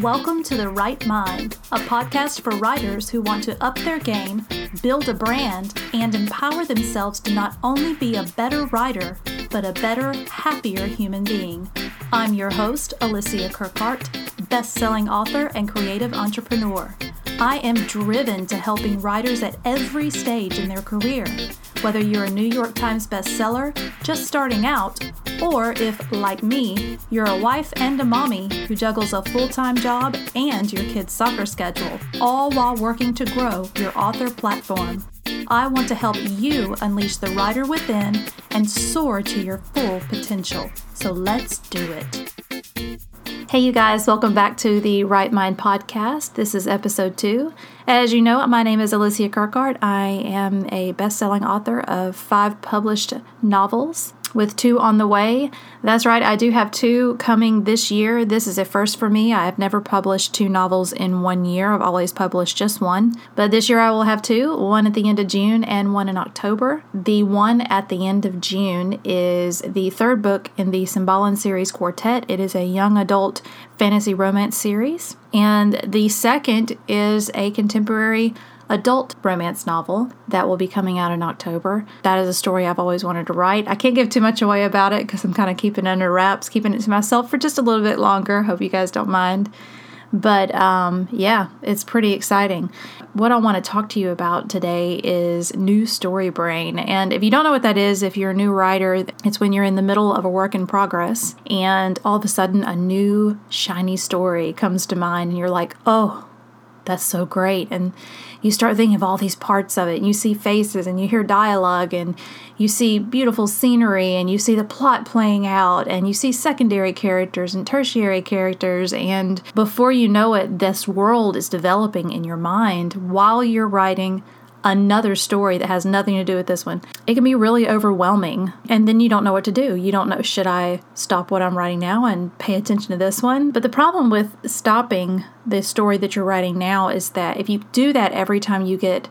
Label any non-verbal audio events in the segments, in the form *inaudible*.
Welcome to The Right Mind, a podcast for writers who want to up their game, build a brand, and empower themselves to not only be a better writer, but a better, happier human being. I'm your host, Alyssia Kirkhart, best selling author and creative entrepreneur. I am driven to helping writers at every stage in their career. Whether you're a New York Times bestseller, just starting out, or if, like me, you're a wife and a mommy who juggles a full time job and your kid's soccer schedule, all while working to grow your author platform. I want to help you unleash the writer within and soar to your full potential. So let's do it. Hey, you guys, welcome back to the Right Mind podcast. This is episode two. As you know, my name is Alyssia Kirkhart. I am a best selling author of five published novels with two on the way. That's right, I do have two coming this year. This is a first for me. I have never published two novels in one year, I've always published just one. But this year I will have two one at the end of June and one in October. The one at the end of June is the third book in the Cymbalin series quartet. It is a young adult fantasy romance series. And the second is a contemporary adult romance novel that will be coming out in October. That is a story I've always wanted to write. I can't give too much away about it because I'm kind of keeping it under wraps, keeping it to myself for just a little bit longer. Hope you guys don't mind. But um, yeah, it's pretty exciting. What I want to talk to you about today is new story brain. And if you don't know what that is, if you're a new writer, it's when you're in the middle of a work in progress and all of a sudden a new shiny story comes to mind and you're like, oh, that's so great. And you start thinking of all these parts of it, and you see faces, and you hear dialogue, and you see beautiful scenery, and you see the plot playing out, and you see secondary characters and tertiary characters. And before you know it, this world is developing in your mind while you're writing another story that has nothing to do with this one. It can be really overwhelming. And then you don't know what to do. You don't know, should I stop what I'm writing now and pay attention to this one? But the problem with stopping the story that you're writing now is that if you do that every time you get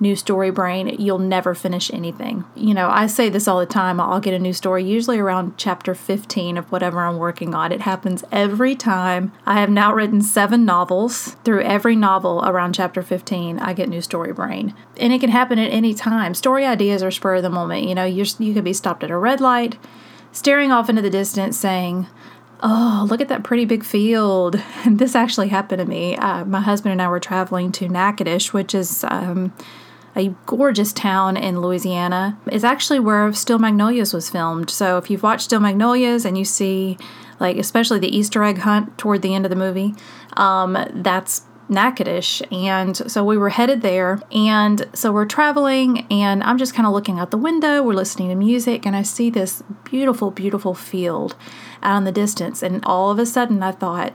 new story brain, you'll never finish anything. You know, I say this all the time. I'll get a new story usually around chapter 15 of whatever I'm working on. It happens every time. I have now written seven novels. Through every novel around chapter 15, I get new story brain. And it can happen at any time. Story ideas are spur of the moment. You know, you you could be stopped at a red light, staring off into the distance saying, oh, look at that pretty big field. *laughs* And this actually happened to me. Uh, my husband and I were traveling to Natchitoches, which is um, a gorgeous town in Louisiana. is actually where Steel Magnolias was filmed. So if you've watched Steel Magnolias and you see, like, especially the Easter egg hunt toward the end of the movie, um, that's Natchitoches. And so we were headed there. And so we're traveling, and I'm just kind of looking out the window. We're listening to music, and I see this beautiful, beautiful field out in the distance. And all of a sudden, I thought,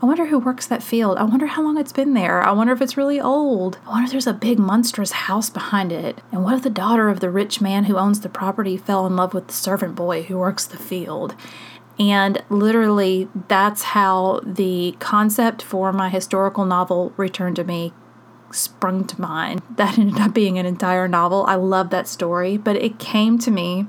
I wonder who works that field. I wonder how long it's been there. I wonder if it's really old. I wonder if there's a big monstrous house behind it. And what if the daughter of the rich man who owns the property fell in love with the servant boy who works the field? And literally, that's how the concept for my historical novel, Return to Me, sprung to mind. *laughs* That ended up being an entire novel. I love that story, but it came to me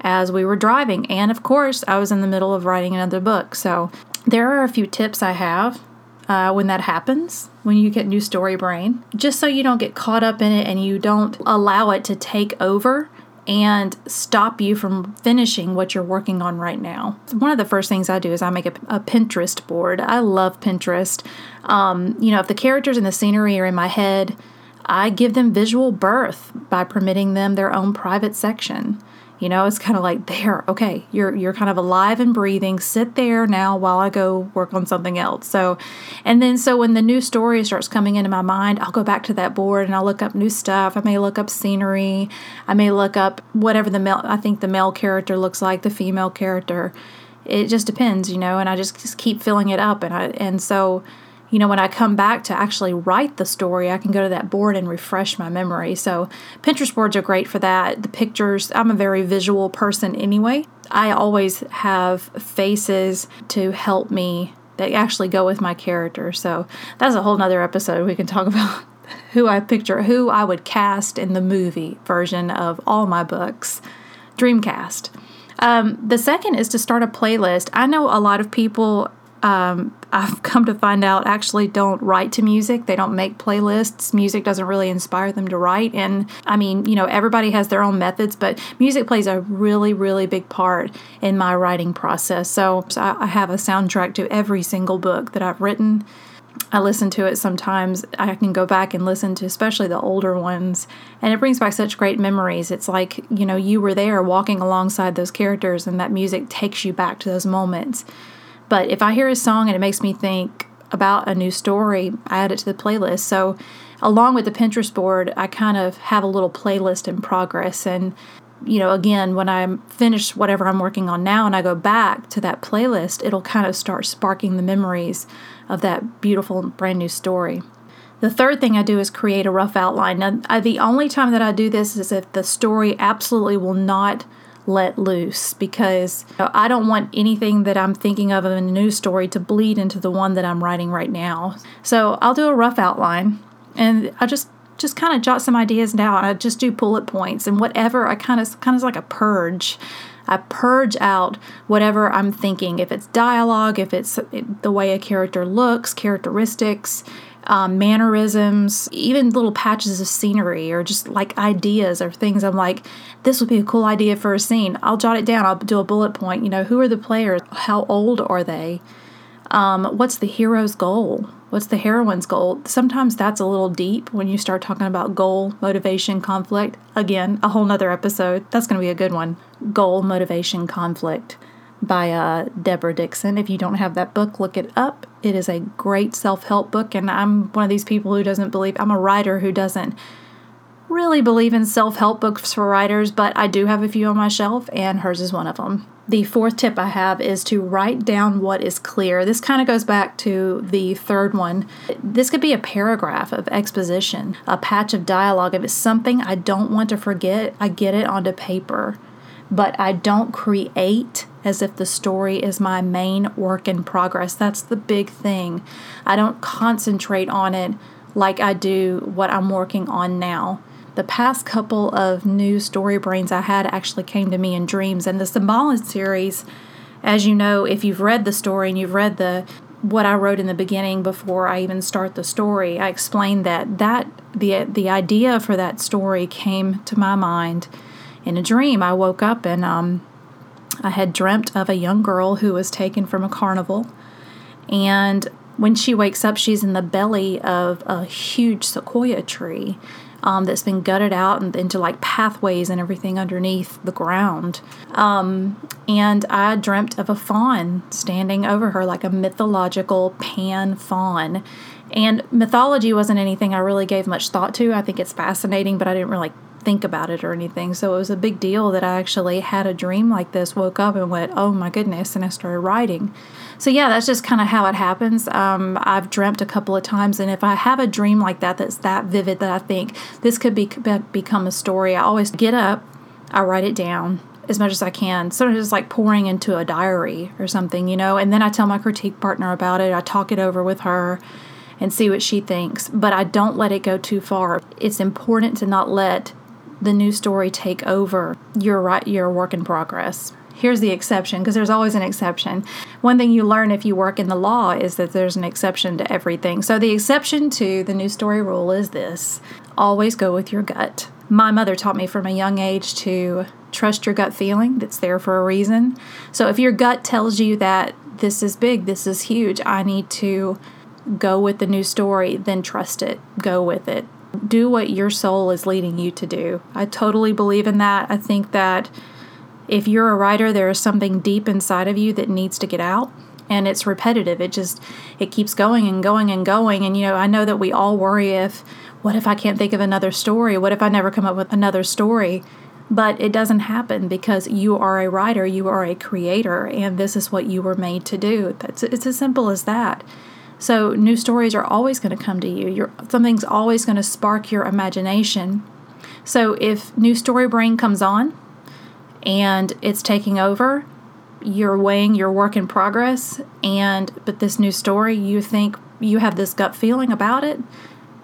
as we were driving. And of course, I was in the middle of writing another book. So there are a few tips I have uh, when that happens, when you get new story brain, just so you don't get caught up in it and you don't allow it to take over and stop you from finishing what you're working on right now. One of the first things I do is I make a, a Pinterest board. I love Pinterest. Um, you know, if the characters and the scenery are in my head, I give them visual birth by permitting them their own private section. You know, it's kind of like there, okay, you're you're kind of alive and breathing. Sit there now while I go work on something else. So, and then so when the new story starts coming into my mind, I'll go back to that board and I'll look up new stuff. I may look up scenery. I may look up whatever the male I think the male character looks like, the female character. It just depends, you know, and I just, just keep filling it up and I and so you know, when I come back to actually write the story, I can go to that board and refresh my memory. So, Pinterest boards are great for that. The pictures, I'm a very visual person anyway. I always have faces to help me that actually go with my character. So, that's a whole nother episode. We can talk *laughs* about who I picture, who I would cast in the movie version of all my books. Dreamcast. Um, the second is to start a playlist. I know a lot of people um, I've *laughs* come to find out actually don't write to music. They don't make playlists. Music doesn't really inspire them to write. And I mean, you know, everybody has their own methods, but music plays a really, really big part in my writing process. So, so I have a soundtrack to every single book that I've written. I listen to it sometimes. I can go back and listen to especially the older ones, and it brings back such great memories. It's like, you know, you were there walking alongside those characters, and that music takes you back to those moments. But if I hear a song and it makes me think about a new story, I add it to the playlist. So, along with the Pinterest board, I kind of have a little playlist in progress. And, you know, again, when I'm finished whatever I'm working on now and I go back to that playlist, it'll kind of start sparking the memories of that beautiful brand new story. The third thing I do is create a rough outline. Now, I, the only time that I do this is if the story absolutely will not let loose because I don't want anything that I'm thinking of in a news story to bleed into the one that I'm writing right now. So I'll do a rough outline and I just just kind of jot some ideas down. I just do bullet points and whatever I kind of kind of like a purge. I purge out whatever I'm thinking. If it's dialogue, if it's the way a character looks, characteristics, um, mannerisms, even little patches of scenery or just like ideas or things. I'm like, this would be a cool idea for a scene. I'll jot it down. I'll do a bullet point. You know, who are the players? How old are they? Um, what's the hero's goal? What's the heroine's goal? Sometimes that's a little deep when you start talking about goal, motivation, conflict. Again, a whole nother episode. That's going to be a good one. Goal, motivation, conflict by uh, Deborah Dixon. If you don't have that book, look it up. It is a great self help book, and I'm one of these people who doesn't believe, I'm a writer who doesn't really believe in self help books for writers, but I do have a few on my shelf, and hers is one of them. The fourth tip I have is to write down what is clear. This kind of goes back to the third one. This could be a paragraph of exposition, a patch of dialogue. If it's something I don't want to forget, I get it onto paper but I don't create as if the story is my main work in progress. That's the big thing. I don't concentrate on it like I do what I'm working on now. The past couple of new story brains I had actually came to me in dreams, and the Symbolist series, as you know, if you've read the story and you've read the what I wrote in the beginning before I even start the story, I explained that that the the idea for that story came to my mind in a dream. I woke up and um, I had dreamt of a young girl who was taken from a carnival. And when she wakes up, she's in the belly of a huge sequoia tree um, that's been gutted out and into like pathways and everything underneath the ground. Um, and I dreamt of a faun standing over her, like a mythological pan faun. And mythology wasn't anything I really gave much thought to. I think it's fascinating, but I didn't really think about it or anything. So it was a big deal that I actually had a dream like this, woke up and went, oh my goodness, and I started writing. So yeah, that's just kind of how it happens. Um, I've dreamt a couple of times, and if I have a dream like that that's that vivid that I think this could be become a story, I always get up, I write it down as much as I can. Of just like pouring into a diary or something, you know, and then I tell my critique partner about it. I talk it over with her and see what she thinks, but I don't let it go too far. It's important to not let the new story take over your right your work in progress. Here's the exception because there's always an exception. One thing you learn if you work in the law is that there's an exception to everything. So the exception to the new story rule is this: always go with your gut. My mother taught me from a young age to trust your gut feeling that's there for a reason. So if your gut tells you that this is big, this is huge, I need to go with the new story, then trust it. Go with it do what your soul is leading you to do. I totally believe in that. I think that if you're a writer, there is something deep inside of you that needs to get out and it's repetitive. It just it keeps going and going and going and you know, I know that we all worry if what if I can't think of another story? What if I never come up with another story? But it doesn't happen because you are a writer, you are a creator, and this is what you were made to do. It's, it's as simple as that. So new stories are always going to come to you. Something's always going to spark your imagination. So if new story brain comes on and it's taking over, you're weighing your work in progress and but this new story you think you have this gut feeling about it,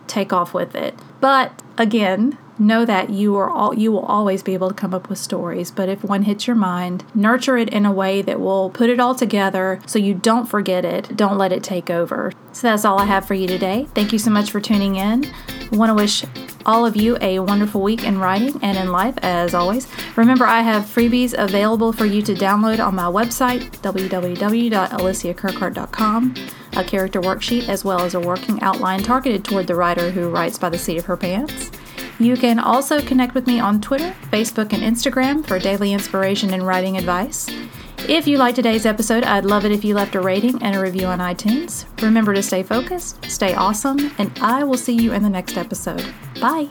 take off with it. But again, know that you are all you will always be able to come up with stories. But if one hits your mind, nurture it in a way that will put it all together so you don't forget it. Don't let it take over. So that's all I have for you today. Thank you so much for tuning in. I want to wish all of you a wonderful week in writing and in life, as always. Remember, I have freebies available for you to download on my website, www.alyssiakirkhart.com, a character worksheet, as well as a working outline targeted toward the writer who writes by the seat of her pants. You can also connect with me on Twitter, Facebook, and Instagram for daily inspiration and writing advice. If you liked today's episode, I'd love it if you left a rating and a review on iTunes. Remember to stay focused, stay awesome, and I will see you in the next episode. Bye.